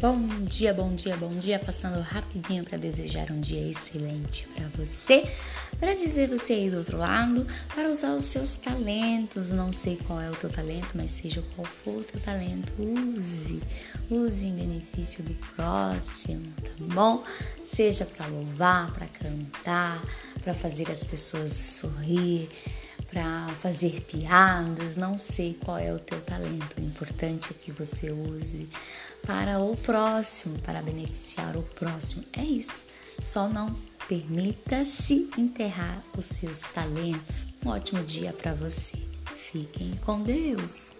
Bom dia, bom dia, bom dia. Passando rapidinho para desejar um dia excelente para você, para dizer você aí do outro lado, para usar os seus talentos. Não sei qual é o teu talento, mas seja qual for o teu talento, use, use em benefício do próximo, tá bom? Seja para louvar, para cantar, para fazer as pessoas sorrir para fazer piadas, não sei qual é o teu talento. O importante é que você use para o próximo, para beneficiar o próximo. É isso. Só não permita-se enterrar os seus talentos. Um ótimo dia para você. Fiquem com Deus.